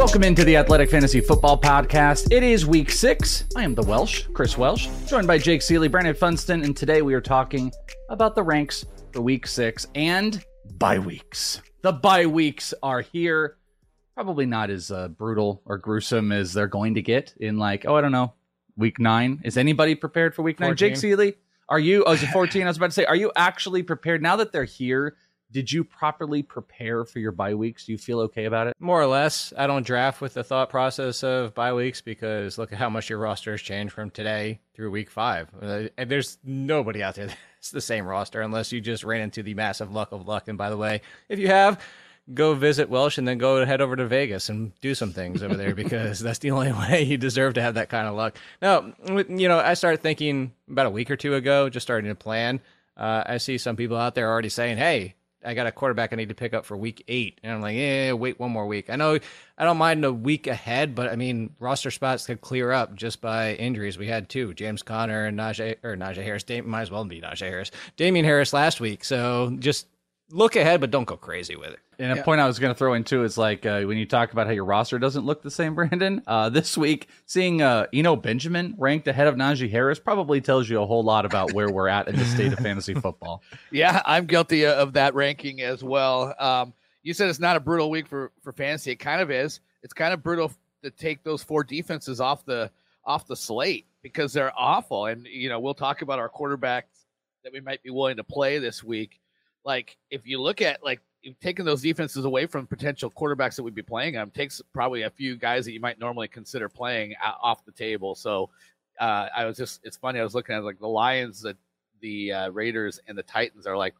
Welcome into the Athletic Fantasy Football Podcast. It is week six. I am the Welsh, Chris Welsh, joined by Jake Ciely, Brandon Funston, and today we are talking about the ranks for week six and bye weeks. The bye weeks are here. Probably not as uh, brutal or gruesome as they're going to get in, like, oh, I don't know, week nine. Is anybody prepared for week 14. nine? Jake Ciely, are you? Oh, is it 14? I was about to say, are you actually prepared now that they're here? Did you properly prepare for your bye weeks? Do you feel okay about it? More or less. I don't draft with the thought process of bye weeks because look at how much your roster has changed from today through week five. Uh, and there's nobody out there that's the same roster unless you just ran into the massive luck of luck. And by the way, if you have, go visit Welsh and then go head over to Vegas and do some things over there because that's the only way you deserve to have that kind of luck. Now, you know, I started thinking about a week or two ago, just starting to plan. Uh, I see some people out there already saying, hey, I got a quarterback I need to pick up for week eight. And I'm like, yeah, wait one more week. I know I don't mind a week ahead, but I mean, roster spots could clear up just by injuries. We had two, James Conner and Najee, or Najee Harris. Might as well be Najee Harris. Damien Harris last week. So just look ahead, but don't go crazy with it. And a yeah. point I was going to throw in too is like uh, when you talk about how your roster doesn't look the same, Brandon. Uh, this week, seeing uh, Eno Benjamin ranked ahead of Najee Harris probably tells you a whole lot about where we're at in the state of fantasy football. Yeah, I'm guilty of that ranking as well. Um, you said it's not a brutal week for for fantasy. It kind of is. It's kind of brutal to take those four defenses off the off the slate because they're awful. And you know, we'll talk about our quarterbacks that we might be willing to play this week like if you look at like taking those defenses away from potential quarterbacks that we'd be playing them takes probably a few guys that you might normally consider playing off the table. So uh, I was just it's funny I was looking at like the Lions, the the uh, Raiders, and the Titans are like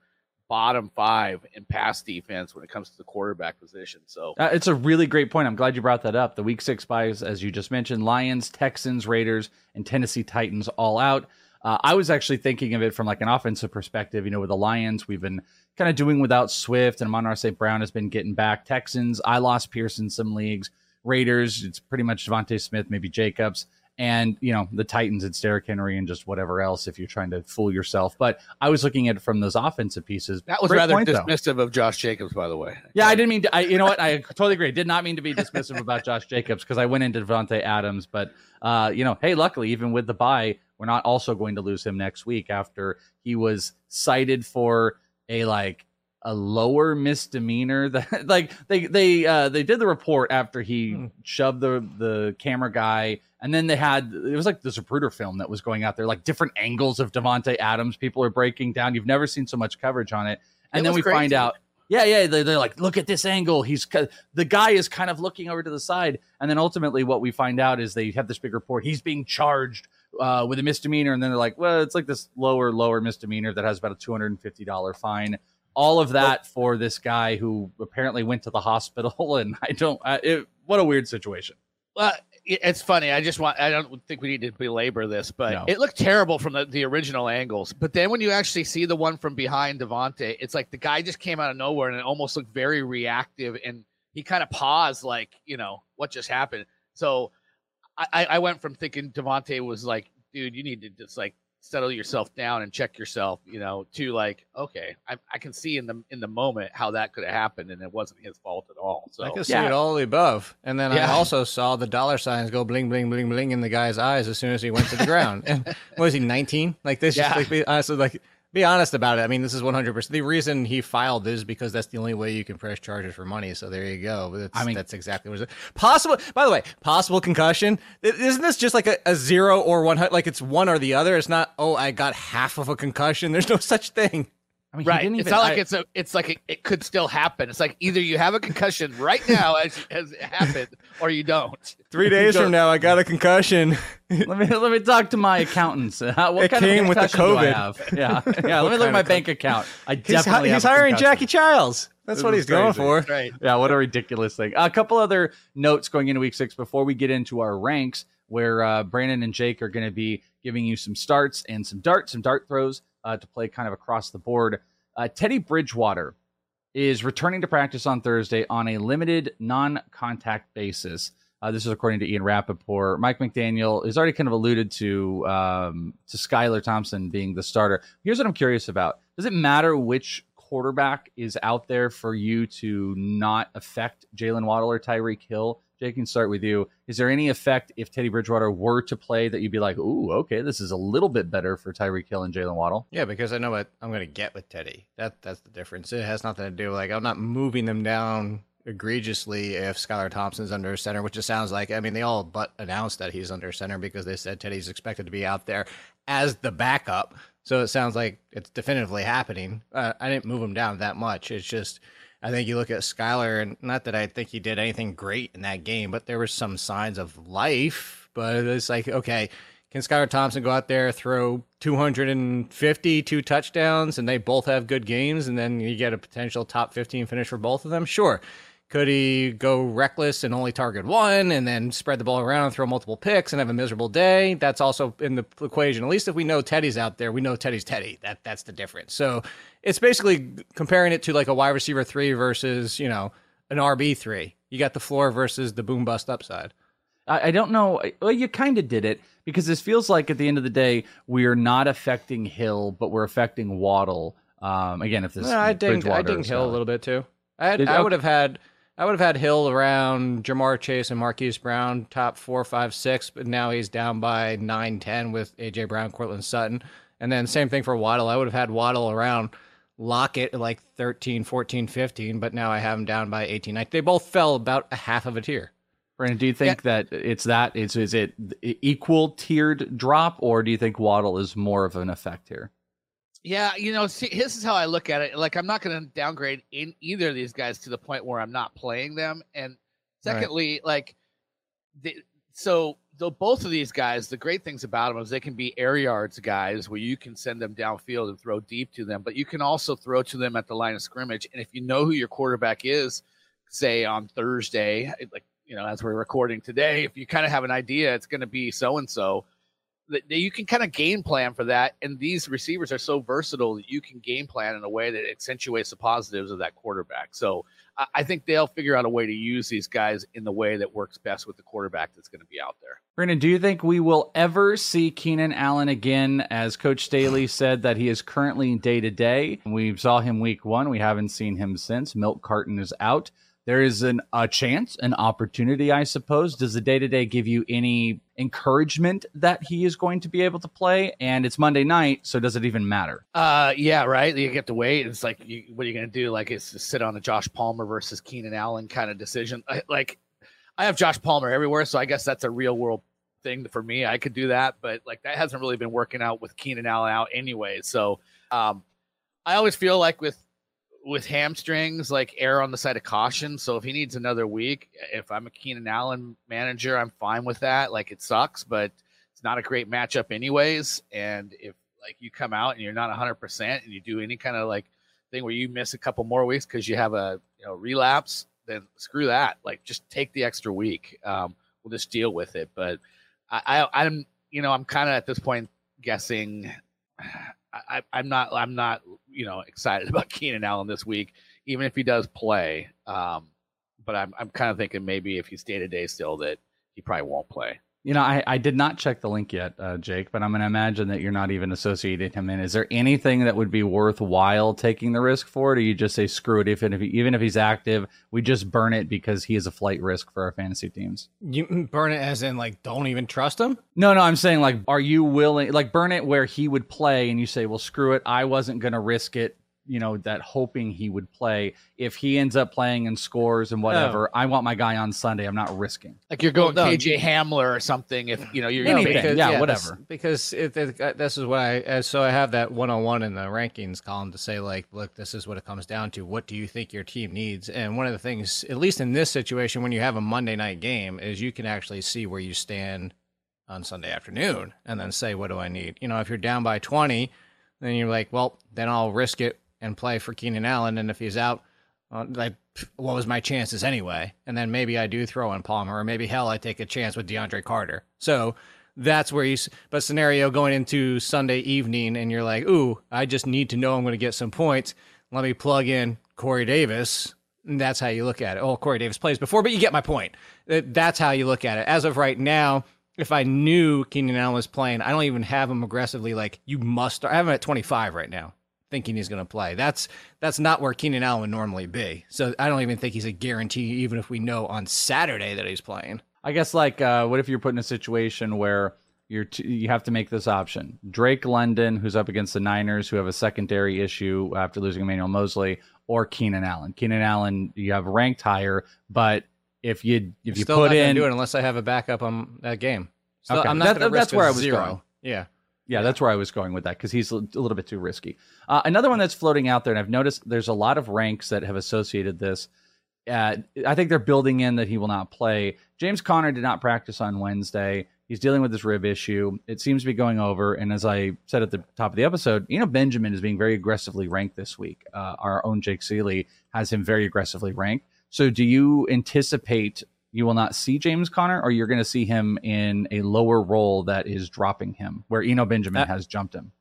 bottom five in pass defense when it comes to the quarterback position. So uh, it's a really great point. I'm glad you brought that up. The Week Six buys, as you just mentioned, Lions, Texans, Raiders, and Tennessee Titans all out. Uh, I was actually thinking of it from like an offensive perspective. You know, with the Lions, we've been kind of doing without Swift, and Amon-Ra St. Brown has been getting back. Texans, I lost Pearson some leagues. Raiders, it's pretty much DeVonta Smith, maybe Jacobs. And, you know, the Titans, it's Derrick Henry and just whatever else if you're trying to fool yourself. But I was looking at it from those offensive pieces. That was Great rather point, dismissive though. of Josh Jacobs, by the way. Yeah, I didn't mean to. I, you know what? I totally agree. Did not mean to be dismissive about Josh Jacobs because I went into Davante Adams. But, uh, you know, hey, luckily, even with the bye, we're not also going to lose him next week after he was cited for a like a lower misdemeanor that like they they uh they did the report after he mm. shoved the the camera guy and then they had it was like the Zapruder film that was going out there like different angles of Davante Adams. People are breaking down. You've never seen so much coverage on it. And it then we crazy. find out yeah yeah they're, they're like look at this angle. He's the guy is kind of looking over to the side. And then ultimately what we find out is they have this big report. He's being charged uh, with a misdemeanor, and then they're like, well, it's like this lower, lower misdemeanor that has about a two hundred and fifty dollar fine. All of that for this guy who apparently went to the hospital, and I don't. It, what a weird situation. Well, it's funny. I just want. I don't think we need to belabor this, but no. it looked terrible from the, the original angles. But then when you actually see the one from behind Davante, it's like the guy just came out of nowhere, and it almost looked very reactive, and he kind of paused, like you know what just happened. So I, I went from thinking Davante was like, dude, you need to just like settle yourself down and check yourself, you know, to like, okay, I, I can see in the in the moment how that could have happened, and it wasn't his fault at all. So I can see yeah. it all the above, and then yeah. I also saw the dollar signs go bling bling bling bling in the guy's eyes as soon as he went to the ground. And what was he, nineteen? Like this? Yeah. Just like, honestly, like be honest about it. I mean, this is 100%. The reason he filed is because that's the only way you can press charges for money. So there you go. That's, I mean, that's exactly what it is. Possible, by the way, possible concussion. Isn't this just like a, a zero or one? Like it's one or the other. It's not, oh, I got half of a concussion. There's no such thing. I mean, he Right. didn't It's even- not like I- it's a. It's like it, it could still happen. It's like either you have a concussion right now as as it happened, or you don't. Three days from now, I got a concussion. let me let me talk to my accountants. Uh, what It kind came of with the concussion do I COVID. have? Yeah, yeah. let me look at my of bank account. I He's, definitely hi- he's hiring concussion. Jackie Chiles. That's This what is he's going crazy. for. Right. Yeah, what a ridiculous thing. A couple other notes going into week six before we get into our ranks, where uh, Brandon and Jake are going to be giving you some starts and some darts, some dart throws uh, to play kind of across the board. Uh, Teddy Bridgewater is returning to practice on Thursday on a limited non contact basis. Uh, this is according to Ian Rapoport. Mike McDaniel has already kind of alluded to um, to Skylar Thompson being the starter. Here's what I'm curious about: Does it matter which quarterback is out there for you to not affect Jalen Waddle or Tyreek Hill? Jake, can start with you. Is there any effect if Teddy Bridgewater were to play that you'd be like, "Ooh, okay, this is a little bit better for Tyreek Hill and Jalen Waddle"? Yeah, because I know what I'm going to get with Teddy. That that's the difference. It has nothing to do like I'm not moving them down egregiously if Skylar Thompson's under center, which it sounds like. I mean, they all but announced that he's under center because they said Teddy's expected to be out there as the backup. So it sounds like it's definitively happening. Uh, I didn't move him down that much. It's just I think you look at Skylar, and not that I think he did anything great in that game, but there were some signs of life. But it's like, okay, can Skylar Thompson go out there, throw 250, two touchdowns, and they both have good games, and then you get a potential top 15 finish for both of them? Sure. Could he go reckless and only target one and then spread the ball around and throw multiple picks and have a miserable day? That's also in the equation. At least if we know Teddy's out there, we know Teddy's Teddy. That that's the difference. So it's basically comparing it to like a wide receiver three versus, you know, an RB three. You got the floor versus the boom bust upside. I, I don't know. Well, you kind of did it because this feels like at the end of the day, we are not affecting Hill, but we're affecting Waddle. Um, again, if this Yeah, I dinged, I dinged Hill a little bit too. I had, Did- I would have had I would have had Hill around Ja'Marr Chase and Marquise Brown top four, five, six, but now he's down by nine, ten with AJ Brown, Courtland Sutton. And then same thing for Waddle. I would have had Waddle around Lockett like 13, 14, 15, but now I have him down by 18. Like, they both fell about a half of a tier. Brandon, do you think that it's that? Is is it equal tiered drop, or do you think Waddle is more of an effect here? Yeah, you know, see, this is how I look at it. Like, I'm not going to downgrade in either of these guys to the point where I'm not playing them. And Right. secondly, like, the, so the, both of these guys, the great things about them is they can be air yards guys where you can send them downfield and throw deep to them, but you can also throw to them at the line of scrimmage. And if you know who your quarterback is, say on Thursday, like you know, as we're recording today, if you kind of have an idea, it's going to be so and so. That you can kind of game plan for that, and these receivers are so versatile that you can game plan in a way that accentuates the positives of that quarterback. So I, I think they'll figure out a way to use these guys in the way that works best with the quarterback that's going to be out there. Brandon, do you think we will ever see Keenan Allen again? As Coach Staley said that he is currently day to day. We saw him week one. We haven't seen him since. Milk carton is out. There is an a chance, an opportunity, I suppose. Does the day to day give you any encouragement that he is going to be able to play? And it's Monday night, so does it even matter? Uh, yeah, right. You get to wait. It's like, you, what are you going to do? Like, it's sit on a Josh Palmer versus Keenan Allen kind of decision. I, like, I have Josh Palmer everywhere, so I guess that's a real world thing for me. I could do that, but like that hasn't really been working out with Keenan Allen out anyway. So, um, I always feel like with with hamstrings, like err on the side of caution. So if he needs another week, if I'm a Keenan Allen manager, I'm fine with that. Like it sucks, but it's not a great matchup anyways. And if like you come out and you're not 100% and you do any kind of like thing where you miss a couple more weeks because you have a you know relapse, then screw that. Like just take the extra week. Um, we'll just deal with it. But I, I I'm you know I'm kind of at this point guessing. I, I'm not I'm not you know excited about Keenan Allen this week, even if he does play. Um, but I'm I'm kind of thinking maybe if he's day to day still that he probably won't play. You know, I, I did not check the link yet, uh, Jake, but I'm going to imagine that you're not even associating him in. Is there anything that would be worthwhile taking the risk for? Or do you just say screw it? If, if he, even if he's active, we just burn it because he is a flight risk for our fantasy teams. You burn it as in like don't even trust him. No, no, I'm saying like, are you willing, like burn it where he would play and you say, well, screw it. I wasn't going to risk it. You know, that hoping he would play. If he ends up playing and scores and whatever, I want my guy on Sunday. I'm not risking. Like you're going Well, no. KJ Hamler or something. If you know you're gonna Anything. make- yeah, this- whatever. because it, it, uh, this is what I uh, so I have that one on one in the rankings column to say like, look, this is what it comes down to. What do you think your team needs? And one of the things, at least in this situation, when you have a Monday night game, is you can actually see where you stand on Sunday afternoon, and then say, what do I need? You know, if you're down by twenty, then you're like, well, then I'll risk it and play for Keenan Allen, and if he's out. Uh, like, what was my chances anyway? And then maybe I do throw in Palmer, or maybe hell, I take a chance with DeAndre Carter. So that's where you. But scenario going into Sunday evening, and you're like, ooh, I just need to know I'm going to get some points. Let me plug in Corey Davis. And that's how you look at it. Oh, Corey Davis plays before, but you get my point. That's how you look at it. As of right now, if I knew Keenan Allen was playing, I don't even have him aggressively like you must. Start. I have him at 25 right now, thinking he's going to play. That's that's not where Keenan Allen would normally be. So I don't even think he's a guarantee, even if we know on Saturday that he's playing. I guess like uh, what if you're put in a situation where you're t- you have to make this option. Drake London, who's up against the Niners, who have a secondary issue after losing Emmanuel Moseley, or Keenan Allen. Keenan Allen, you have ranked higher, but if you if you Still put in do it unless I have a backup on that game. So Okay. I'm not That- going to risk that's where I was zero. going. Yeah. Yeah, that's where I was going with that because he's a little bit too risky. Uh, another one that's floating out there, and I've noticed there's a lot of ranks that have associated this. Uh, I think they're building in that he will not play. James Conner did not practice on Wednesday. He's dealing with this rib issue. It seems to be going over. And as I said at the top of the episode, you know, Benjamin is being very aggressively ranked this week. Uh, our own Jake Ciely has him very aggressively ranked. So do you anticipate you will not see James Conner, or you're going to see him in a lower role that is dropping him, where Eno Benjamin Uh, has jumped him.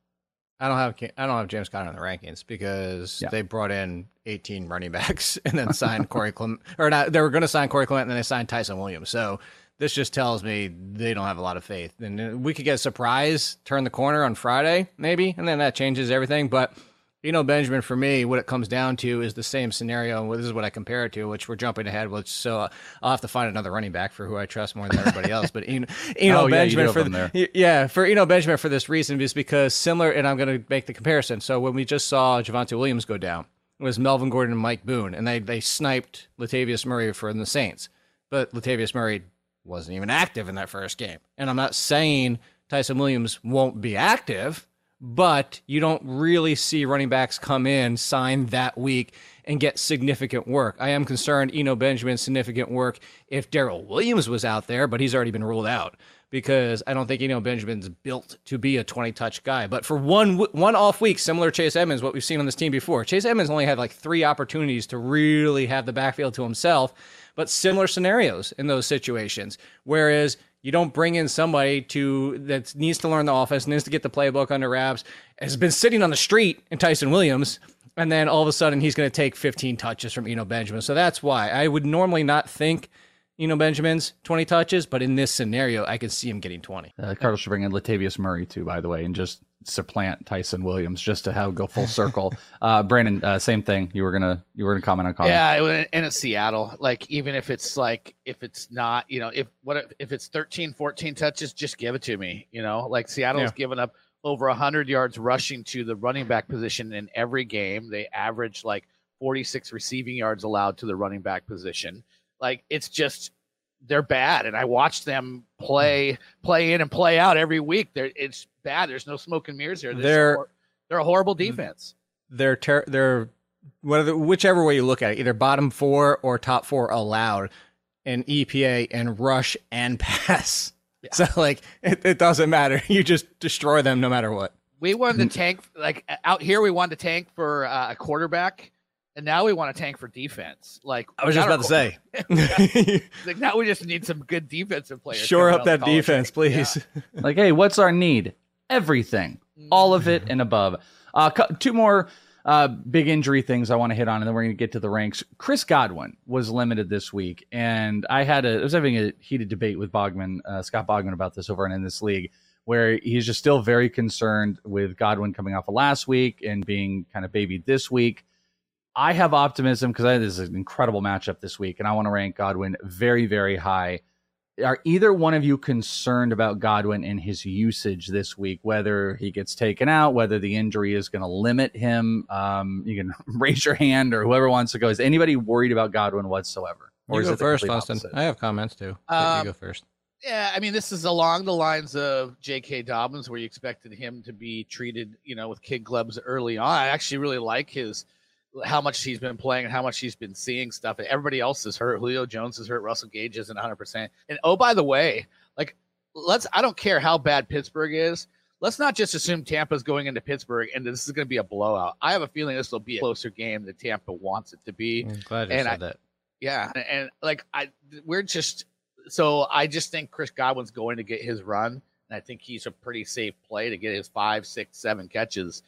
I don't have I don't have James Conner in the rankings because Yeah. they brought in 18 running backs and then signed Corey Clement or not. They were going to sign Corey Clement and then they signed Ty'Son Williams. So this just tells me they don't have a lot of faith. And uh, we could get a surprise, turn the corner on Friday maybe, and then that changes everything. But you know, Benjamin, for me, what it comes down to is the same scenario. And this is what I compare it to, which we're jumping ahead. Which so uh, I'll have to find another running back for who I trust more than everybody else. But you know, you know Oh, yeah, Benjamin have for there. Yeah, for you know Benjamin for this reason is because similar, and I'm going to make the comparison. So when we just saw Javonte Williams go down, it was Melvin Gordon and Mike Boone, and they they sniped Latavius Murray for the Saints, but Latavius Murray wasn't even active in that first game. And I'm not saying Ty'Son Williams won't be active, but you don't really see running backs come in, sign that week, and get significant work. I am concerned, Eno Benjamin's significant work if Darrel Williams was out there, but he's already been ruled out because I don't think Eno Benjamin's built to be a 20 touch guy. But for one one off week, similar to Chase Edmonds, what we've seen on this team before, Chase Edmonds only had like three opportunities to really have the backfield to himself, but similar scenarios in those situations. Whereas you don't bring in somebody to that needs to learn the offense, needs to get the playbook under wraps, has been sitting on the street in Ty'Son Williams, and then all of a sudden he's going to take 15 touches from Eno Benjamin. So that's why I would normally not think Eno Benjamin's 20 touches, but in this scenario, I could see him getting 20. Uh, Cardinals should bring in Latavius Murray too, by the way, and just supplant Ty'Son Williams just to have go full circle. uh, Brandon, uh, same thing. You were gonna you were gonna comment on Conner. Yeah, it was- and it's Seattle. Like even if it's like if it's not, you know, if what if, if it's 13, 14 touches, just give it to me. You know, like Seattle's Yeah. given up over 100 yards rushing to the running back position in every game. They average like 46 receiving yards allowed to the running back position. Like it's just they're bad and I watched them play play in and play out every week. They're it's bad. There's no smoke and mirrors here. They're They're- hor- they're a horrible defense. They're ter- they're whether whichever way you look at it, either bottom four or top four allowed in EPA and rush and pass. So like it, it doesn't matter. You just destroy them no matter what. We wanted the tank like out here. We wanted the tank for uh, a quarterback, and now we want to tank for defense. Like I was just about to say. like now we just need some good defensive players. Shore up that of college. defense, please. Like, hey, what's our need? Everything, all of it and above. Uh, two more uh, big injury things I want to hit on, and then we're going to get to the ranks. Chris Godwin was limited this week, and I had a I was having a heated debate with Bogman, uh, Scott Bogman, about this over and in this league, where he's just still very concerned with Godwin coming off of last week and being kind of babied this week. I have optimism because I this is an incredible matchup this week, and I want to rank Godwin very, very high. Are either one of you concerned about Godwin and his usage this week? Whether he gets taken out, whether the injury is going to limit him? Um, you can raise your hand, or whoever wants to go. Is anybody worried about Godwin whatsoever? Or you is go it first, Austin. I have comments too. Um, you go first. Yeah, I mean, this is along the lines of J.K. Dobbins, where you expected him to be treated, you know, with kid gloves early on. I actually really like his how much he's been playing and how much he's been seeing stuff. And Everybody else is hurt. Julio Jones is hurt. Russell Gage isn't 100%. And oh, by the way, like, let's, I don't care how bad Pittsburgh is. Let's not just assume Tampa's going into Pittsburgh and this is going to be a blowout. I have a feeling this will be a closer game than Tampa wants it to be. I'm glad you and said I, that. Yeah. And, and like, I, we're just, so I just think Chris Godwin's going to get his run. And I think he's a pretty safe play to get his five, six, seven catches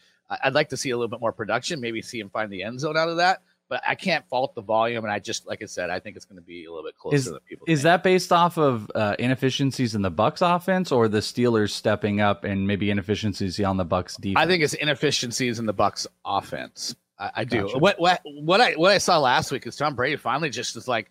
I'd like to see a little bit more production, maybe see him find the end zone out of that. But I can't fault the volume, and I just like I said, I think it's going to be a little bit closer is, than people. Is think. that based off of uh, inefficiencies in the Bucks offense, or the Steelers stepping up and maybe inefficiencies on the Bucks defense? I think it's inefficiencies in the Bucks offense. I, I do. Gotcha. What what what I what I saw last week is Tom Brady finally just is like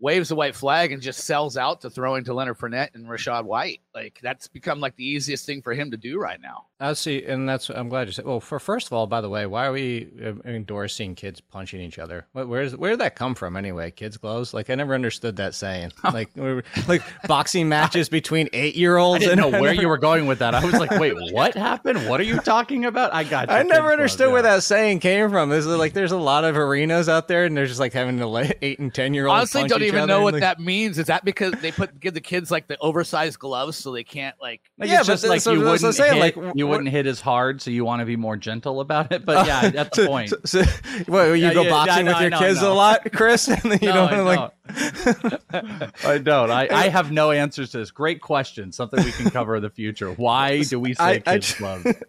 waves a white flag and just sells out to throwing to Leonard Fournette and Rachaad White. Like that's become like the easiest thing for him to do right now. I see, and that's I'm glad you said. Well, for first of all, by the way, why are we uh, endorsing kids punching each other? Where's where did that come from anyway? Kids gloves? Like I never understood that saying. like like boxing matches between eight year olds. I didn't know where you were going with that. I was like, wait, what happened? What are you talking about? I got. You, I never understood gloves, where yeah. that saying came from. Is like there's a lot of arenas out there, and they're just like having the eight and ten year olds. Honestly, don't even know what like, that means. Is that because they put give the kids like the oversized gloves so they can't like? like yeah, it's just like so, you wouldn't saying, hit, like you wouldn't hit as hard, so you want to be more gentle about it. But yeah, that's the point. So, so, what, you yeah, go yeah, boxing yeah, no, with your kids a lot, Chris? and you no, don't like. I don't. I, I have no answers to this. Great question. Something we can cover in the future. Why do we say I, kids I, gloves?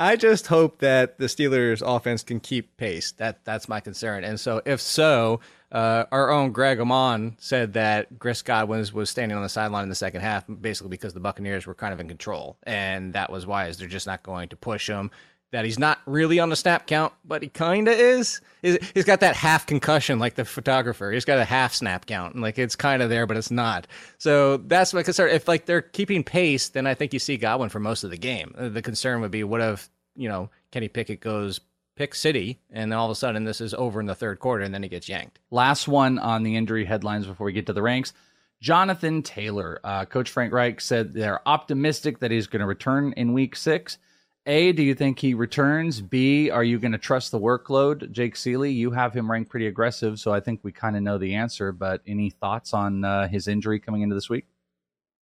I just hope that the Steelers' offense can keep pace. That that's my concern. And so, if so, uh, our own Greg Auman said that Chris Godwin was standing on the sideline in the second half, basically because the Buccaneers were kind of in control, and that was why is they're just not going to push him. That he's not really on the snap count, but he kind of is. He's got that half concussion, like the photographer. He's got a half snap count, and like it's kind of there, but it's not. So that's my concern. If like they're keeping pace, then I think you see Godwin for most of the game. The concern would be what if you know Kenny Pickett goes pick City, and then all of a sudden this is over in the third quarter, and then he gets yanked. Last one on the injury headlines before we get to the ranks. Jonathan Taylor, uh, Coach Frank Reich said they're optimistic that he's going to return in Week Six. A, do you think he returns? B, are you going to trust the workload? Jake Ciely, you have him ranked pretty aggressive, so I think we kind of know the answer. But any thoughts on uh, his injury coming into this week?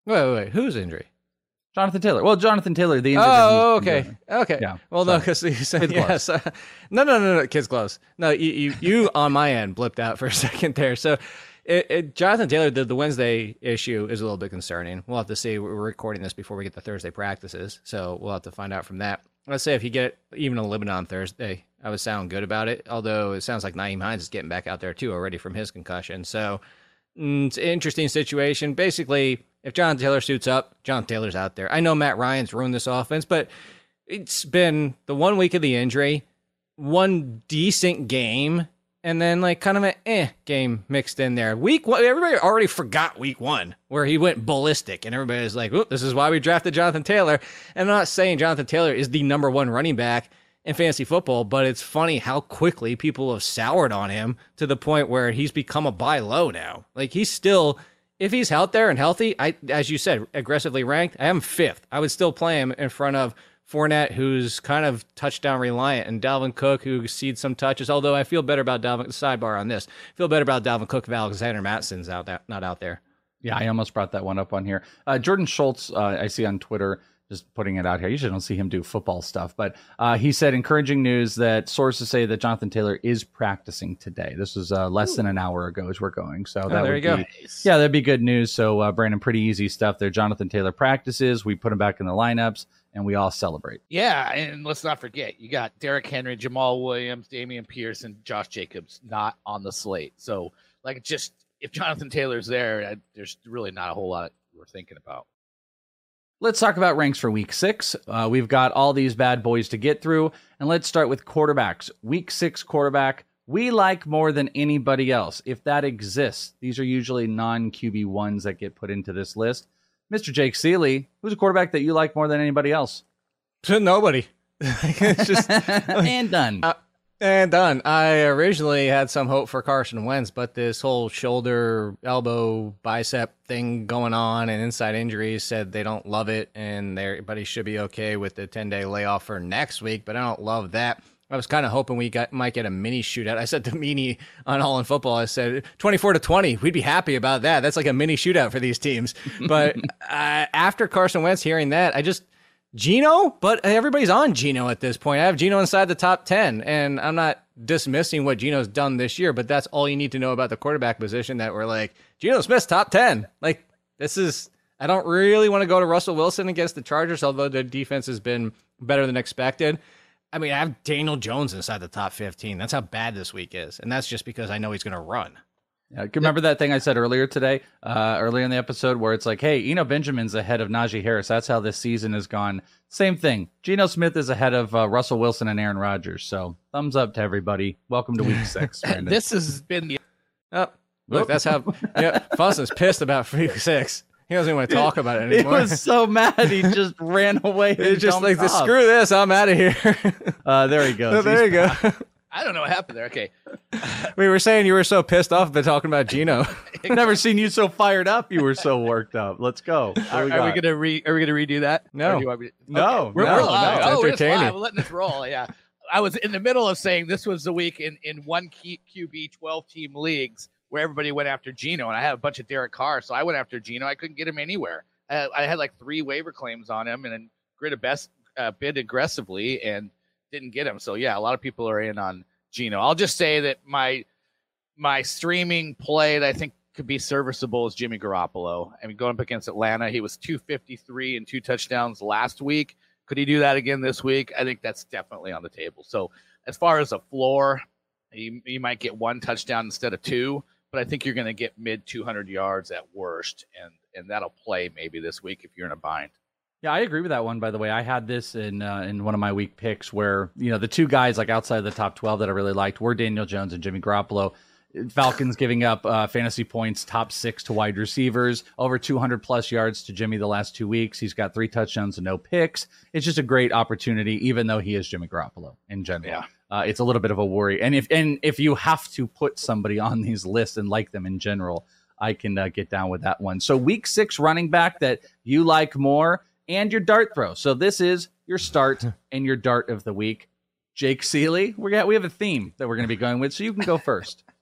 Wait, wait, wait. Whose injury? Jonathan Taylor. Well, Jonathan Taylor, the Oh, okay, okay. Yeah. Well, no, because you said yes. Uh, no, no, no, no. Kids gloves. No, you, you, you on my end blipped out for a second there. So, it, it, Jonathan Taylor, the, the Wednesday issue is a little bit concerning. We'll have to see. We're recording this before we get to Thursday practices, so we'll have to find out from that. Let's say if you get even a limit on Thursday, I would sound good about it. Although it sounds like Nyheim Hines is getting back out there too already from his concussion. So it's an interesting situation. Basically, if John Taylor suits up, John Taylor's out there. I know Matt Ryan's ruined this offense, but it's been the one week of the injury, one decent game, and then like kind of an eh game mixed in there. Week one, everybody already forgot week one where he went ballistic, and everybody was like, "This is why we drafted Jonathan Taylor." And I'm not saying Jonathan Taylor is the number one running back in fantasy football, but it's funny how quickly people have soured on him to the point where he's become a buy low now. Like he's still if he's out there and healthy, I as you said, aggressively ranked, I am fifth. I would still play him in front of Fournette, who's kind of touchdown reliant, and Dalvin Cook, who seeds some touches. Although I feel better about Dalvin. Sidebar on this, I feel better about Dalvin Cook if Alexander Mattison's out that not out there. Yeah, I almost brought that one up on here. Uh, Jordan Schultz, uh, I see on Twitter just putting it out here. You usually don't see him do football stuff, but uh, he said encouraging news that sources say that Jonathan Taylor is practicing today. This was uh, less Ooh. than an hour ago as we're going. So oh, that there would you be, go. Yeah, that'd be good news. So uh, Brandon, pretty easy stuff there. Jonathan Taylor practices. We put him back in the lineups, and we all celebrate. Yeah, and let's not forget you got Derrick Henry, Jamaal Williams, Dameon Pierce, and Josh Jacobs not on the slate. So like, just if Jonathan Taylor's there, there's really not a whole lot we're thinking about. Let's talk about ranks for week six. Uh, we've got all these bad boys to get through, and let's start with quarterbacks. Week six quarterback we like more than anybody else. If that exists, these are usually non QB ones that get put into this list. Mr. Jake Ciely, who's a quarterback that you like more than anybody else? Nobody. it's just and done. Uh, and done. I originally had some hope for Carson Wentz, but this whole shoulder, elbow, bicep thing going on and inside injuries said they don't love it and everybody should be okay with the 10 day layoff for next week, but I don't love that. I was kind of hoping we got might get a mini shootout. I said to Meanie on All in Football, I said 24 to 20. We'd be happy about that. That's like a mini shootout for these teams. But uh, after Carson Wentz hearing that, I just Geno, but everybody's on Geno at this point. I have Geno inside the top 10, and I'm not dismissing what Geno's done this year, but that's all you need to know about the quarterback position that we're like, Geno Smith's top 10. Like, this is, I don't really want to go to Russell Wilson against the Chargers, although their defense has been better than expected. I mean, I have Daniel Jones inside the top 15. That's how bad this week is. And that's just because I know he's going to run. Yeah, remember that thing I said earlier today, uh, earlier in the episode, where it's like, hey, Eno Benjamin's ahead of Najee Harris. That's how this season has gone. Same thing. Geno Smith is ahead of uh, Russell Wilson and Aaron Rodgers. So thumbs up to everybody. Welcome to week six. this has been the. Oh, look, that's how. Yeah, Funston's pissed about week six. He doesn't even want to talk about it anymore. He was so mad he just ran away. He's just like, off. screw this, I'm out of here. uh, there he goes. Oh, there He's you go. I don't know what happened there. Okay. we were saying you were so pissed off about talking about Geno. Never seen you so fired up. You were so worked up. Let's go. Are, we, are we, gonna re? Are we gonna redo that? No. To, okay. No. We're, no. We're live. No, oh, entertaining. We're letting this roll. Yeah. I was in the middle of saying this was the week in in one QB twelve team leagues where everybody went after Geno, and I had a bunch of Derek Carr, so I went after Geno. I couldn't get him anywhere. I, I had like three waiver claims on him, and then grid a best uh, bid aggressively and didn't get him. So yeah, a lot of people are in on Geno. I'll just say that my my streaming play that I think could be serviceable is Jimmy Garoppolo. I mean, going up against Atlanta, he was 253 and two touchdowns last week. Could he do that again this week? I think that's definitely on the table. So, as far as a floor, you, you might get one touchdown instead of two, but I think you're going to get mid 200 yards at worst, and and that'll play maybe this week if you're in a bind. Yeah, I agree with that one. By the way, I had this in uh, in one of my week picks where you know the two guys like outside of the top twelve that I really liked were Daniel Jones and Jimmy Garoppolo. Falcons giving up uh, fantasy points, top six to wide receivers, over 200 plus yards to Jimmy the last two weeks. He's got three touchdowns and no picks. It's just a great opportunity, even though he is Jimmy Garoppolo in general. Yeah. Uh, it's a little bit of a worry, and if and if you have to put somebody on these lists and like them in general, I can uh, get down with that one. So week six running back that you like more and your dart throw. So this is your start and your dart of the week. Jake Ciely, we got we have a theme that we're going to be going with, so you can go first.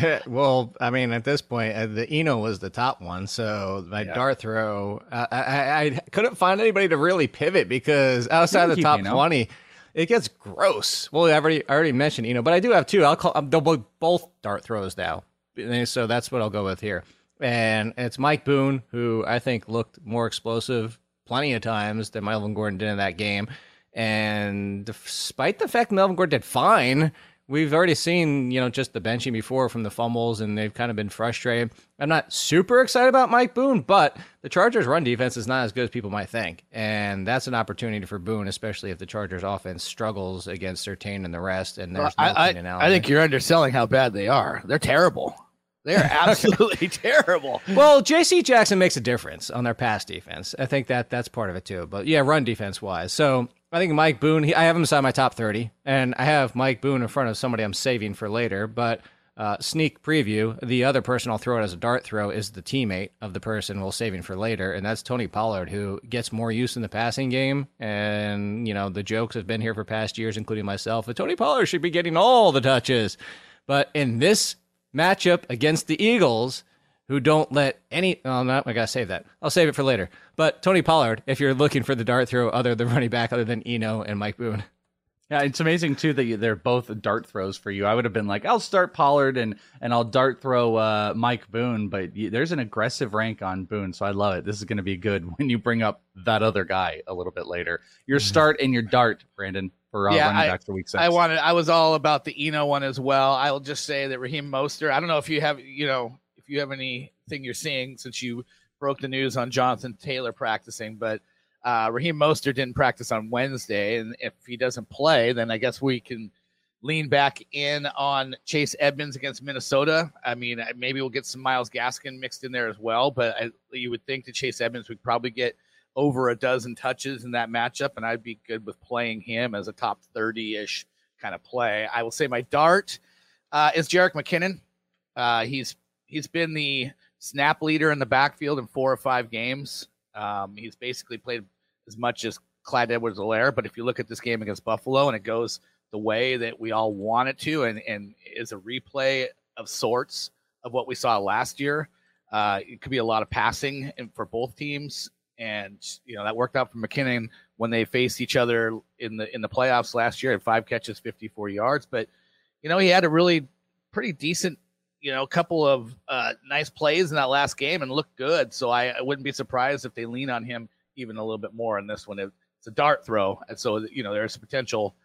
well, I mean, at this point, uh, the Eno was the top one, so my yeah. dart throw, uh, I, I couldn't find anybody to really pivot because outside the top Eno. twenty, it gets gross. Well, I already I already mentioned Eno, but I do have two. I'll call I'm double both dart throws now, so that's what I'll go with here. And it's Mike Boone, who I think looked more explosive plenty of times that Melvin Gordon did in that game. And despite the fact Melvin Gordon did fine, we've already seen, you know, just the benching before from the fumbles, and they've kind of been frustrated. I'm not super excited about Mike Boone, but the Chargers' run defense is not as good as people might think. And that's an opportunity for Boone, especially if the Chargers' offense struggles against Surtain and the rest. And there's well, no I, I, I think you're underselling how bad they are. They're terrible. They're absolutely terrible. Well, J.C. Jackson makes a difference on their pass defense. I think that that's part of it too. But yeah, run defense wise. So I think Mike Boone. He, I have him inside my top thirty, and I have Mike Boone in front of somebody I'm saving for later. But uh, sneak preview: the other person I'll throw it as a dart throw is the teammate of the person we'll saving for later, and that's Tony Pollard, who gets more use in the passing game. And you know the jokes have been here for past years, including myself. But Tony Pollard should be getting all the touches. But in this matchup against the Eagles, who don't let any. Oh, no, I gotta save that. I'll save it for later. But Tony Pollard, if you're looking for the dart throw other than running back, other than Eno and Mike Boone. Yeah, it's amazing too that they're both dart throws for you. I would have been like, I'll start Pollard and and I'll dart throw uh, Mike Boone, but there's an aggressive rank on Boone, so I love it. This is going to be good when you bring up that other guy a little bit later. Your mm-hmm. start and your dart, Brandon for uh, yeah, running I, for week six. I wanted. I was all about the Eno one as well. I will just say that Raheem Mostert. I don't know if you have, you know, if you have anything you're seeing since you broke the news on Jonathan Taylor practicing, but uh, Raheem Mostert didn't practice on Wednesday, and if he doesn't play, then I guess we can lean back in on Chase Edmonds against Minnesota. I mean, maybe we'll get some Myles Gaskin mixed in there as well, but I, you would think that Chase Edmonds would probably get over a dozen touches in that matchup, and I'd be good with playing him as a top 30 ish kind of play. I will say my dart uh, is Jerick McKinnon. Uh, he's he's been the snap leader in the backfield in four or five games. Um, he's basically played as much as Clyde Edwards-Helaire, but if you look at this game against Buffalo and it goes the way that we all want it to, and and is a replay of sorts of what we saw last year. Uh, it could be a lot of passing for both teams, and you know that worked out for McKinnon when they faced each other in the in the playoffs last year. Had five catches, fifty four yards, but you know he had a really pretty decent you know, couple of uh, nice plays in that last game and looked good. So I, I, wouldn't be surprised if they lean on him even a little bit more in this one. It's a dart throw, and so you know there's potential.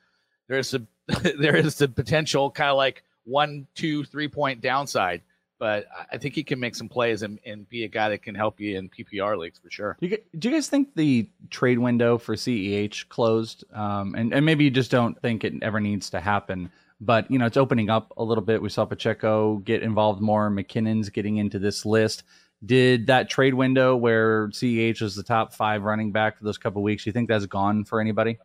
There's a there is the potential kind of like one, two, three point downside. But I think he can make some plays and, and be a guy that can help you in PPR leagues for sure. Do you, do you guys think the trade window for CEH closed? Um, and, and maybe you just don't think it ever needs to happen but you know it's opening up a little bit. We saw Pacheco get involved more. McKinnon's getting into this list. Did that trade window where CEH was the top five running back for those couple weeks? You think that's gone for anybody?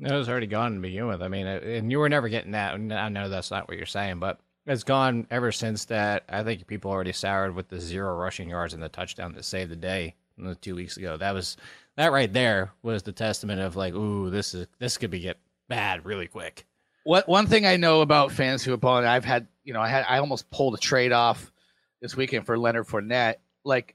It was already gone to begin with. I mean, and you were never getting that. I know that's not what you're saying, but it's gone ever since that. I think people already soured with the zero rushing yards and the touchdown that saved the day two weeks ago. That was that right there was the testament of like, ooh, this is this could be get bad really quick. What one thing I know about fantasy football, and I've had, you know, I had I almost pulled a trade off this weekend for Leonard Fournette. Like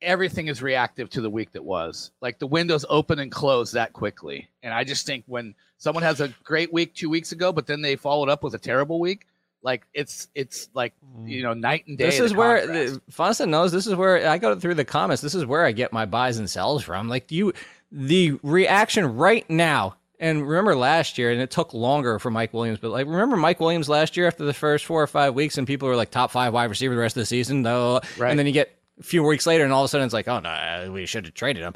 everything is reactive to the week that was. Like the windows open and close that quickly. And I just think when someone has a great week two weeks ago, but then they followed up with a terrible week, like it's it's like you mm. know night and day. This is where the, Funston knows. This is where I go through the comments. This is where I get my buys and sells from. Like you, the reaction right now and remember last year, and it took longer for Mike Williams, but like remember Mike Williams last year after the first four or five weeks, and people were like top five wide receiver the rest of the season, though. Right. And then you get a few weeks later, and all of a sudden it's like, oh no, we should have traded him.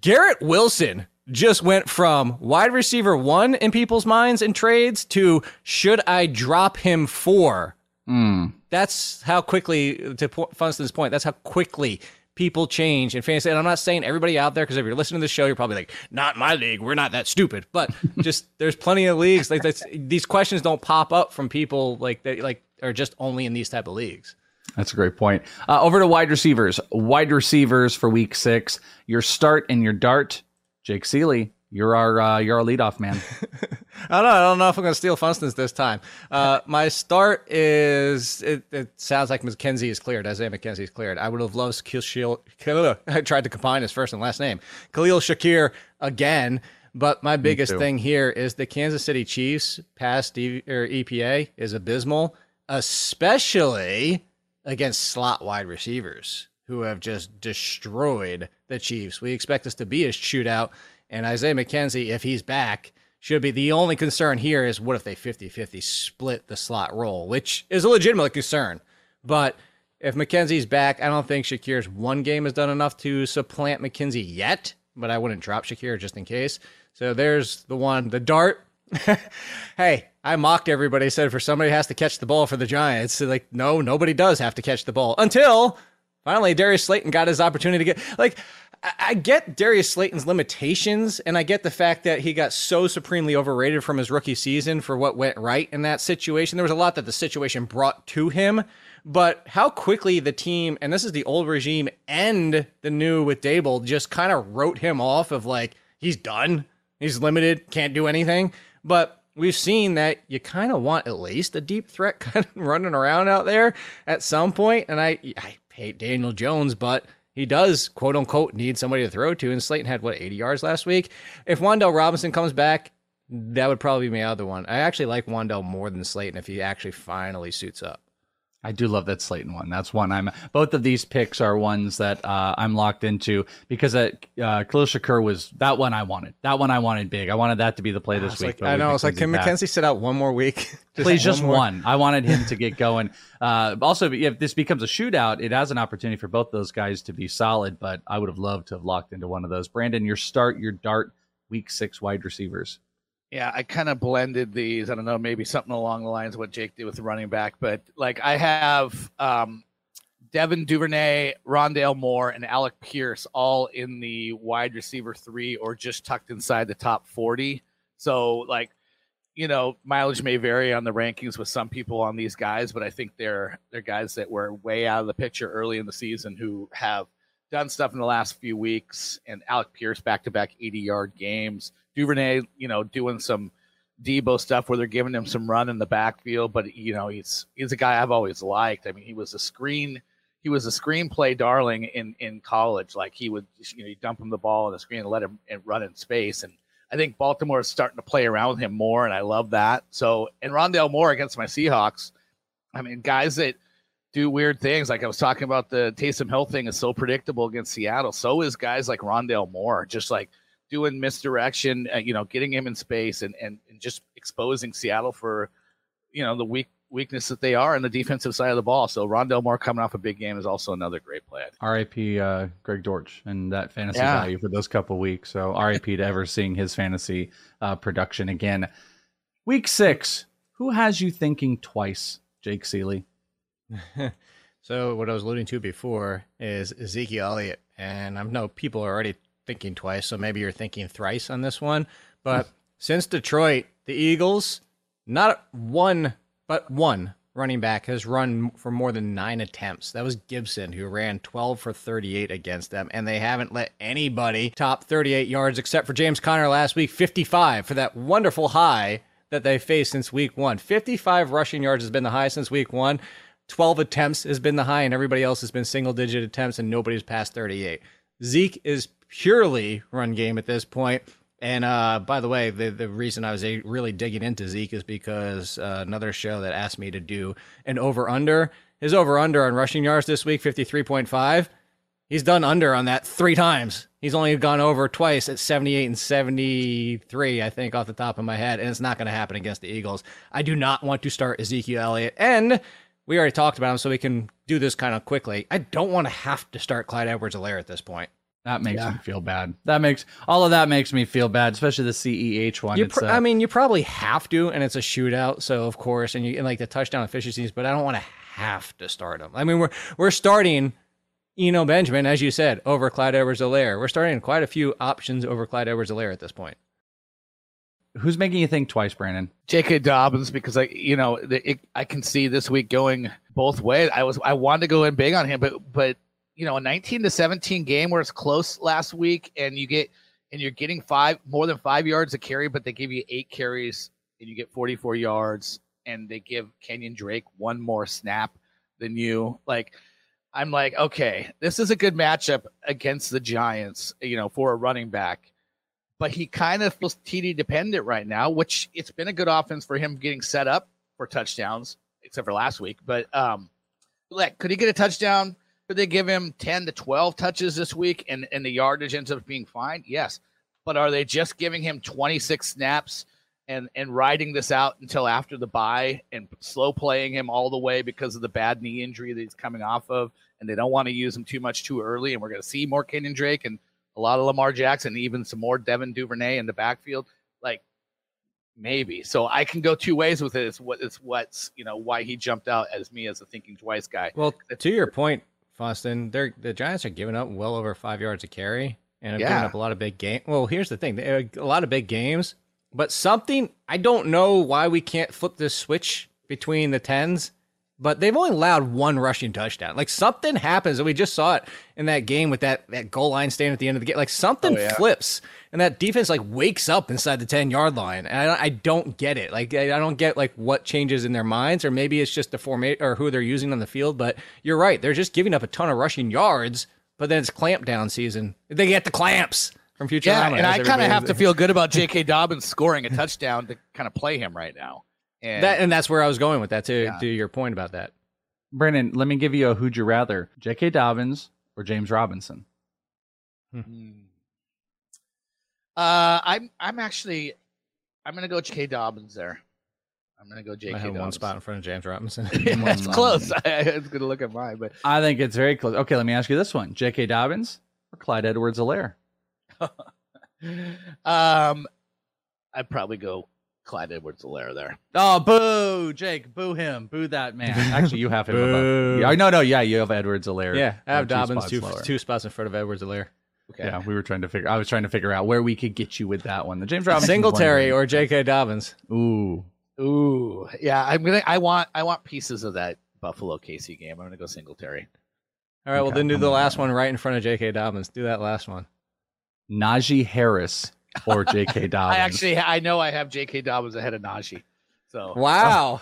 Garrett Wilson just went from wide receiver one in people's minds in trades to should I drop him for? Mm. That's how quickly, to Funston's point, that's how quickly people change in fantasy. And I'm not saying everybody out there, because if you're listening to the show, you're probably like, not my league. We're not that stupid. But just there's plenty of leagues like that's, these questions don't pop up from people like that, like are just only in these type of leagues. That's a great point. Uh, over to wide receivers. Wide receivers for week six. Your start and your dart. Jake Ciely, you're our uh, you're our leadoff man. I don't know. I don't know if I'm going to steal Funston's this time. Uh, my start is it, it, sounds like McKenzie is cleared. Isaiah McKenzie is cleared. I would have loved Khalil. I tried to combine his first and last name. Khalil Shakir again. But my biggest thing here is the Kansas City Chiefs or EPA is abysmal, especially against slot wide receivers who have just destroyed the Chiefs. We expect this to be a shootout, and Isaiah McKenzie, if he's back, should be. The only concern here is what if they 50 50 split the slot role, which is a legitimate concern. But if McKenzie's back, I don't think Shakir's one game has done enough to supplant McKenzie yet, but I wouldn't drop Shakir just in case. So there's the one, the dart. hey, I mocked everybody, said for somebody has to catch the ball for the Giants. Like, no, nobody does have to catch the ball until finally Darius Slayton got his opportunity to get like I get Darius Slayton's limitations, and I get the fact that he got so supremely overrated from his rookie season for what went right in that situation. There was a lot that the situation brought to him, but how quickly the team, and this is the old regime and the new with Daboll, just kind of wrote him off of like, he's done, he's limited, can't do anything. But we've seen that you kind of want at least a deep threat kind of running around out there at some point. And I, I hate Daniel Jones, but he does quote unquote need somebody to throw to. And Slayton had what 80 yards last week. If Wan'Dale Robinson comes back, that would probably be my other one. I actually like Wan'Dale more than Slayton if he actually finally suits up. I do love that Slayton one. That's one I'm. Both of these picks are ones that uh, I'm locked into because uh, uh, Khalil Shakir was that one I wanted. That one I wanted big. I wanted that to be the play this week. Like, I know. It's like, can McKenzie sit out one more week? just Please, just one, one. I wanted him to get going. Uh, also, if this becomes a shootout, it has an opportunity for both those guys to be solid. But I would have loved to have locked into one of those. Brandon, your start, your dart, week six wide receivers. Yeah, I kind of blended these. I don't know, maybe something along the lines of what Jake did with the running back, but like I have um, Devin Duvernay, Rondale Moore, and Alec Pierce all in the wide receiver three or just tucked inside the top 40. So, like, you know, mileage may vary on the rankings with some people on these guys, but I think they're they're guys that were way out of the picture early in the season who have done stuff in the last few weeks. And Alec Pierce back to back 80 yard games. Duvernay, you know, doing some Deebo stuff where they're giving him some run in the backfield, but you know, he's he's a guy I've always liked. I mean, he was a screen he was a screenplay darling in in college. Like he would you know, you dump him the ball on the screen and let him and run in space. And I think Baltimore is starting to play around with him more, and I love that. So and Rondale Moore against my Seahawks. I mean, guys that do weird things. Like I was talking about the Taysom Hill thing is so predictable against Seattle. So is guys like Rondale Moore, just like doing misdirection, uh, you know, getting him in space and, and, and just exposing Seattle for, you know, the weak weakness that they are in the defensive side of the ball. So Rondale Moore coming off a big game is also another great play. RIP uh, Greg Dortch and that fantasy yeah. value for those couple weeks. So RIP to ever seeing his fantasy uh, production again. Week six, who has you thinking twice, Jake Ciely? so what I was alluding to before is Ezekiel Elliott, and I know people are already thinking twice, so maybe you're thinking thrice on this one. But since Detroit, the Eagles, not one but one running back has run for more than nine attempts. That was Gibson, who ran 12 for 38 against them, and they haven't let anybody top 38 yards except for James Conner last week, 55 for that wonderful high that they faced since week one. 55 rushing yards has been the high since week one. 12 attempts has been the high, and everybody else has been single digit attempts, and nobody's past 38. Zeke is purely run game at this point. And uh, by the way, the, the reason I was really digging into Zeke is because uh, another show that asked me to do an over under. His over under on rushing yards this week, 53.5. He's done under on that three times. He's only gone over twice at 78 and 73, I think, off the top of my head. And it's not going to happen against the Eagles. I do not want to start Ezekiel Elliott. And we already talked about him, so we can do this kind of quickly. I don't want to have to start Clyde Edwards Helaire at this point. That makes yeah. me feel bad. That makes all of that makes me feel bad, especially the CEH one. Pr- uh, I mean, you probably have to, and it's a shootout, so of course, and you and like the touchdown efficiencies, but I don't want to have to start him. I mean, we're we're starting Eno Benjamin, as you said, over Clyde Edwards-Helaire. We're starting quite a few options over Clyde Edwards-Helaire at this point. Who's making you think twice, Brandon? J.K. Dobbins, because I, you know, it, I can see this week going both ways. I was, I wanted to go in big on him, but, but you know a 19 to 17 game where it's close last week and you get and you're getting five more than five yards a carry but they give you eight carries and you get 44 yards and they give kenyon drake one more snap than you like i'm like okay this is a good matchup against the giants you know for a running back but he kind of feels TD dependent right now, which it's been a good offense for him getting set up for touchdowns, except for last week. But um, like, could he get a touchdown? Could they give him 10 to 12 touches this week and, and the yardage ends up being fine? Yes. But are they just giving him 26 snaps and, and riding this out until after the bye and slow playing him all the way because of the bad knee injury that he's coming off of? And they don't want to use him too much too early. And we're going to see more Kenyon Drake and a lot of Lamar Jackson, even some more Devin Duvernay in the backfield. Like, maybe. So I can go two ways with it. It's what it's what's you know why he jumped out as me as a thinking twice guy. Well, to your point, Funston, they're the Giants are giving up well over five yards a carry and have yeah. given up a lot of big game. Well, here's the thing: uh, a lot of big games, but something I don't know why we can't flip this switch between the tens. But they've only allowed one rushing touchdown. Like something happens, and we just saw it in that game with that that goal line stand at the end of the game. Like something oh, yeah. flips, and that defense like wakes up inside the ten yard line, and I, I don't get it. Like I, don't get like what changes in their minds, or maybe it's just the formation or who they're using on the field. But you're right; they're just giving up a ton of rushing yards. But then it's clamp down season. They get the clamps from Future. Yeah, and I kind of have to feel good about J.K. Dobbins scoring a touchdown to kind of play him right now. And that and that's where I was going with that too. Yeah. To your point about that, Brandon. Let me give you a who'd you rather: J.K. Dobbins or James Robinson. Hmm. hmm. Uh, I'm I'm actually I'm gonna go J.K. Dobbins there. I'm gonna go J.K. I have Dobbins. one spot in front of James Robinson. it's close. I was gonna look at mine, but I think it's very close. Okay, let me ask you this one: J.K. Dobbins or Clyde Edwards-Helaire? um, I'd probably go Clyde Edwards-Helaire there. Oh, boo, Jake, boo him, boo that man. Actually, you have him above. Boo. Yeah, no, no, yeah, you have Edwards-Helaire. Yeah, I have uh, two Dobbins spots two two spots in front of Edwards-Helaire. Okay. Yeah, we were trying to figure. I was trying to figure out where we could get you with that one. The James Robinson Singletary or J.K. Dobbins. ooh, Ooh, yeah. I'm gonna. I want. I want pieces of that Buffalo KC game. I'm gonna go Singletary. All right, well then do I'm the last one right in front of J.K. Dobbins. Do that last one. Najee Harris or J.K. Dobbins. I actually. I know I have J.K. Dobbins ahead of Najee. So Wow.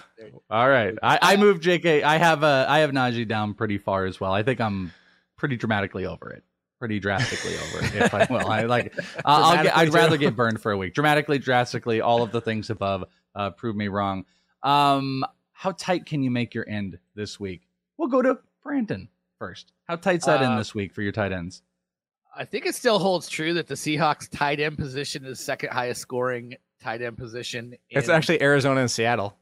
All right, I, I moved J.K. I have uh, I have Najee down pretty far as well. I think I'm pretty dramatically over it, pretty drastically over it. If I, will. I like. I'll, I'll get. I'd Dramatically rather get burned for a week. Dramatically, drastically, all of the things above uh, prove me wrong. Um, how tight can you make your end this week? We'll go to Brandon first. How tight's that in Uh, this week for your tight ends? I think it still holds true that the Seahawks tight end position is second highest scoring tight end position. It's actually Arizona and Seattle.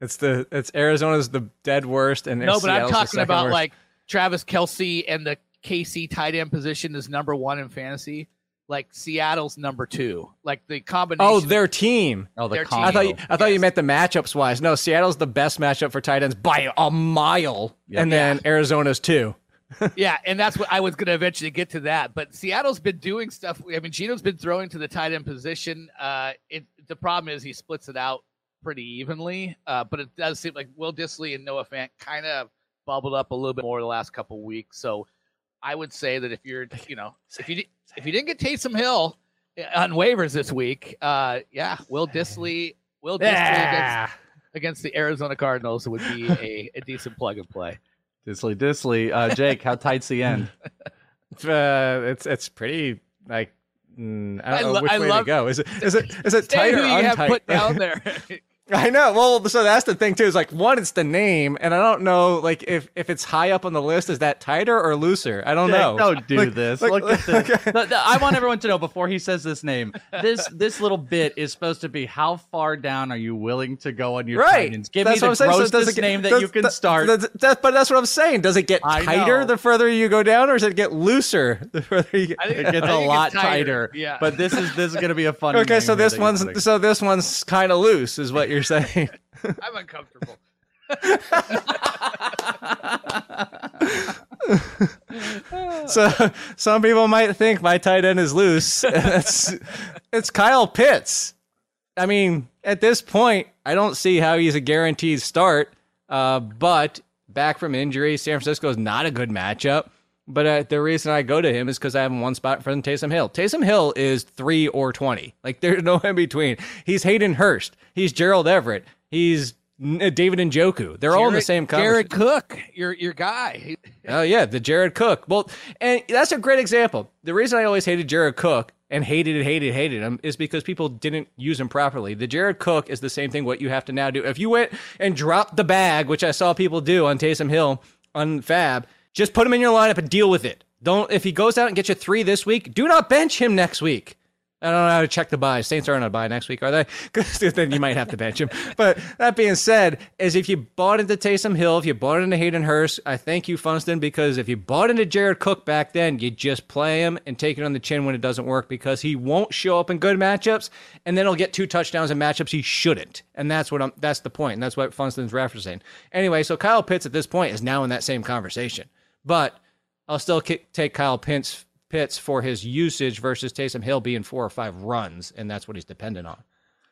It's the it's Arizona's the dead worst and no, but I'm talking about worst. like Travis Kelce and the KC tight end position is number one in fantasy. Like Seattle's number two. Like the combination. Oh, their team. Oh, the their combo. I thought you, I thought you meant the matchups wise. No, Seattle's the best matchup for tight ends by a mile, Yeah. and then Arizona's too. yeah, and that's what I was going to eventually get to that. But Seattle's been doing stuff. I mean, Geno's been throwing to the tight end position. Uh, it, the problem is he splits it out pretty evenly. Uh, but it does seem like Will Dissly and Noah Fant kind of bubbled up a little bit more the last couple weeks. So I would say that if you're, you know, if you if you didn't get Taysom Hill uh, on waivers this week, uh, yeah, Will Dissly, Will Dissly against, against the Arizona Cardinals would be a, a decent plug and play. Dissly, Dissly. Uh, Jake, how tight's the end? Uh, it's it's pretty like mm, I don't I know lo- which I way love- to go. Is it is it is it Say tight who or you have untight? put down there. I know. Well, so that's the thing too. Is like one, it's the name, and I don't know like if if it's high up on the list, is that tighter or looser? I don't Jake, know. Don't do Like- this. like- Look at this. okay. The- the- I want everyone to know before he says this name. This this little bit is supposed to be how far down are you willing to go on your Right. Titans? Give That's me what the I'm saying. So does grossest it get- name that does- you can that- start. that- that- but that's what I'm saying. Does it get tighter the further you go down, or does it get looser the further you get? I think- it gets I a think lot it's tighter. Yeah. But this is this is gonna be a funny. Okay, name so this that you're putting. one's so this one's kind of loose, is what you're saying. I'm uncomfortable. so some people might think my tight end is loose. It's it's Kyle Pitts. I mean, at this point, I don't see how he's a guaranteed start. Uh, but back from injury, San Francisco is not a good matchup. But uh, the reason I go to him is because I have one spot from Taysom Hill. Taysom Hill is three or twenty. Like there's no in between. He's Hayden Hurst. He's Gerald Everett. He's uh, David Njoku. They're all in the same conversation. Jared Cook, your your guy. Oh yeah, the Jared Cook. Well, and that's a great example. The reason I always hated Jared Cook and hated it, hated, hated him is because people didn't use him properly. The Jared Cook is the same thing. What you have to now do if you went and dropped the bag, which I saw people do on Taysom Hill on FAAB, just put him in your lineup and deal with it. Don't if he goes out and gets you three this week, do not bench him next week. I don't know how to check the bye. Saints aren't on a bye next week, are they? Because then you might have to bench him. But that being said, is if you bought into Taysom Hill, if you bought into Hayden Hurst, I thank you, Funston, because if you bought into Jared Cook back then, you just play him and take it on the chin when it doesn't work because he won't show up in good matchups, and then he'll get two touchdowns in matchups he shouldn't. And that's what I'm. That's the point. and that's what Funston's referencing. Anyway, so Kyle Pitts at this point is now in that same conversation, but I'll still ki- take Kyle Pitts Pitts for his usage versus Taysom Hill being four or five runs, and that's what he's dependent on.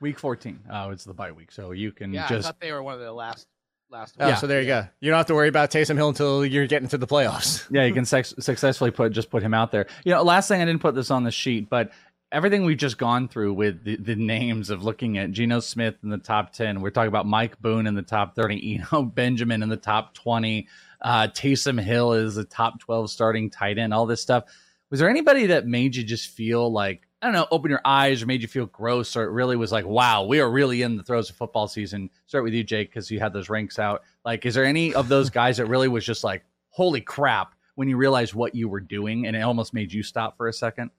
week 14. Oh, it's the bye week, so you can just. Yeah, I thought they were one of the last last. Oh, ones. so there you go. You don't have to worry about Taysom Hill until you're getting to the playoffs. yeah, you can sex- successfully put just put him out there. You know, last thing I didn't put this on the sheet, but everything we've just gone through with the, the names of looking at Geno Smith in the top ten, we're talking about Mike Boone in the top thirty, Eno Benjamin in the top twenty, uh, Taysom Hill is a top twelve starting tight end, all this stuff. Was there anybody that made you just feel like I don't know, open your eyes or made you feel gross, or it really was like, wow, we are really in the throes of football season? Start with you, Jake, because you had those ranks out. Like, is there any of those guys that really was just like, holy crap, when you realized what you were doing and it almost made you stop for a second?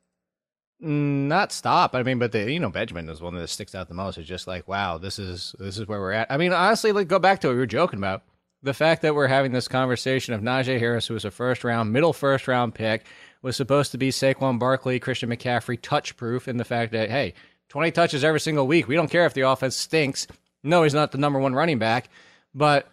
Mm, Not stop. I mean, but the you know Benjamin is one that sticks out the most. It's just like, wow, this is this is where we're at. I mean, honestly, like go back to what we were joking about. The fact that we're having this conversation of Najee Harris, who was a first round, middle first round pick, was supposed to be Saquon Barkley, Christian McCaffrey touch proof, and the fact that hey, 20 touches every single week. We don't care if the offense stinks. No, he's not the number one running back, but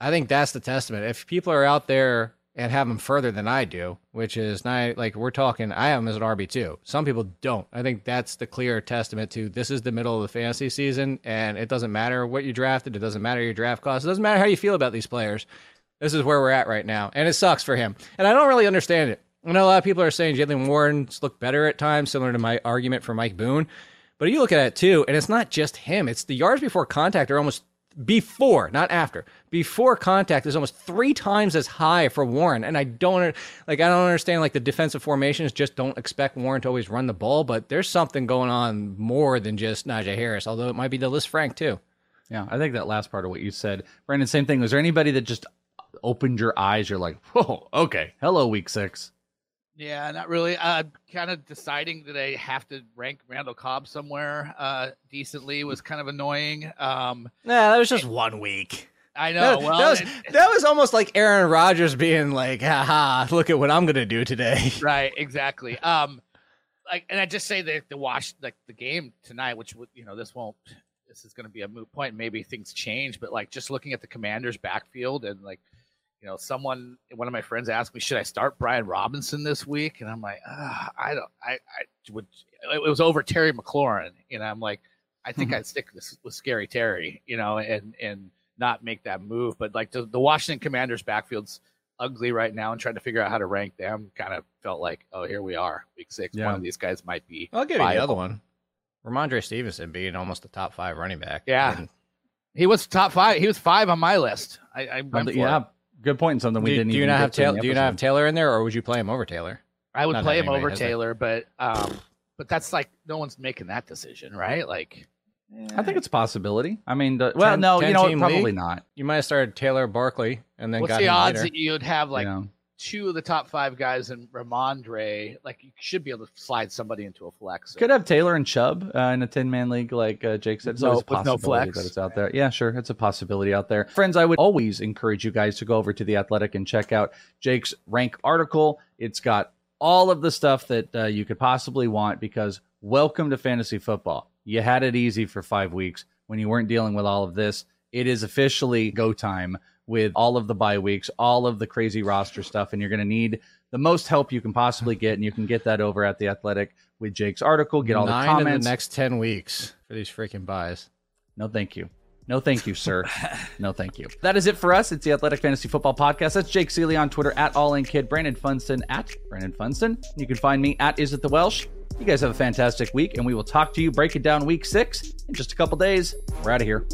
I think that's the testament. If people are out there and have him further than I do, which is not like we're talking, I have him as an RB2. Some people don't. I think that's the clear testament to this is the middle of the fantasy season, and it doesn't matter what you drafted, it doesn't matter your draft cost, it doesn't matter how you feel about these players. This is where we're at right now, and it sucks for him. And I don't really understand it. I know a lot of people are saying Jaylen Warren's look better at times, similar to my argument for Mike Boone. But you look at it too, and it's not just him. It's the yards before contact are almost before, not after. Before contact is almost three times as high for Warren, and I don't like. I don't understand like the defensive formations. Just don't expect Warren to always run the ball, but there's something going on more than just Najee Harris. Although it might be the Lisfranc too. Yeah, I think that last part of what you said, Brandon. Same thing. Was there anybody that just opened your eyes? You're like, whoa, okay, hello, week six. Yeah, not really. I'm uh, kind of deciding that I have to rank Randall Cobb somewhere uh, decently was kind of annoying. Um, nah, that was just one week. I know. That, well, that was, it, that was almost like Aaron Rodgers being like, "Ha look at what I'm gonna do today." Right. Exactly. Um, like, and I just say that the wash, like the game tonight, which you know, this won't. This is going to be a moot point. Maybe things change, but like just looking at the Commanders' backfield and like you know, someone, one of my friends asked me, should I start Brian Robinson this week? And I'm like, I don't, I, I would, it was over Terry McLaurin. And I'm like, I think mm-hmm. I'd stick this with Scary Terry, you know, and, and not make that move. But like the, the Washington Commanders backfield's ugly right now and trying to figure out how to rank them kind of felt like, oh, here we are, week six. Yeah. One of these guys might be. I'll give viable. you the other one. Rhamondre Stevenson being almost a top five running back. Yeah. And, he was top five. He was five on my list. I, I went yeah, good point. And something we do, didn't. Do you not have Taylor? Do you not have Taylor in there, or would you play him over Taylor? I would not play him over Taylor, but um, but that's like no one's making that decision, right? Like, I think it's a possibility. I mean, the, well, 10, no, 10 you know, probably league? not. You might have started Taylor Barkley and then. What's the odds later. that you'd have like? You know two of the top five guys in Rhamondre, like you should be able to slide somebody into a flex. Could have Taylor and Chubb uh, in a ten man league, like uh, Jake said. It's no, possibility no flex. that it's out there. Yeah, sure, it's a possibility out there. Friends, I would always encourage you guys to go over to the Athletic and check out Jake's rank article. It's got all of the stuff that uh, you could possibly want because welcome to fantasy football. You had it easy for five weeks when you weren't dealing with all of this. It is officially go time with all of the bye weeks, all of the crazy roster stuff, and you're going to need the most help you can possibly get, and you can get that over at the Athletic with Jake's article. Get all Nine the comments. In the next ten weeks for these freaking byes. No, thank you. No, thank you, sir. no, thank you. That is it for us. It's the Athletic Fantasy Football Podcast. That's Jake Ciely on Twitter at All In Kid, Brandon Funston at Brandon Funston. You can find me at Is It the Welsh. You guys have a fantastic week, and we will talk to you, break it down week six in just a couple days. We're out of here.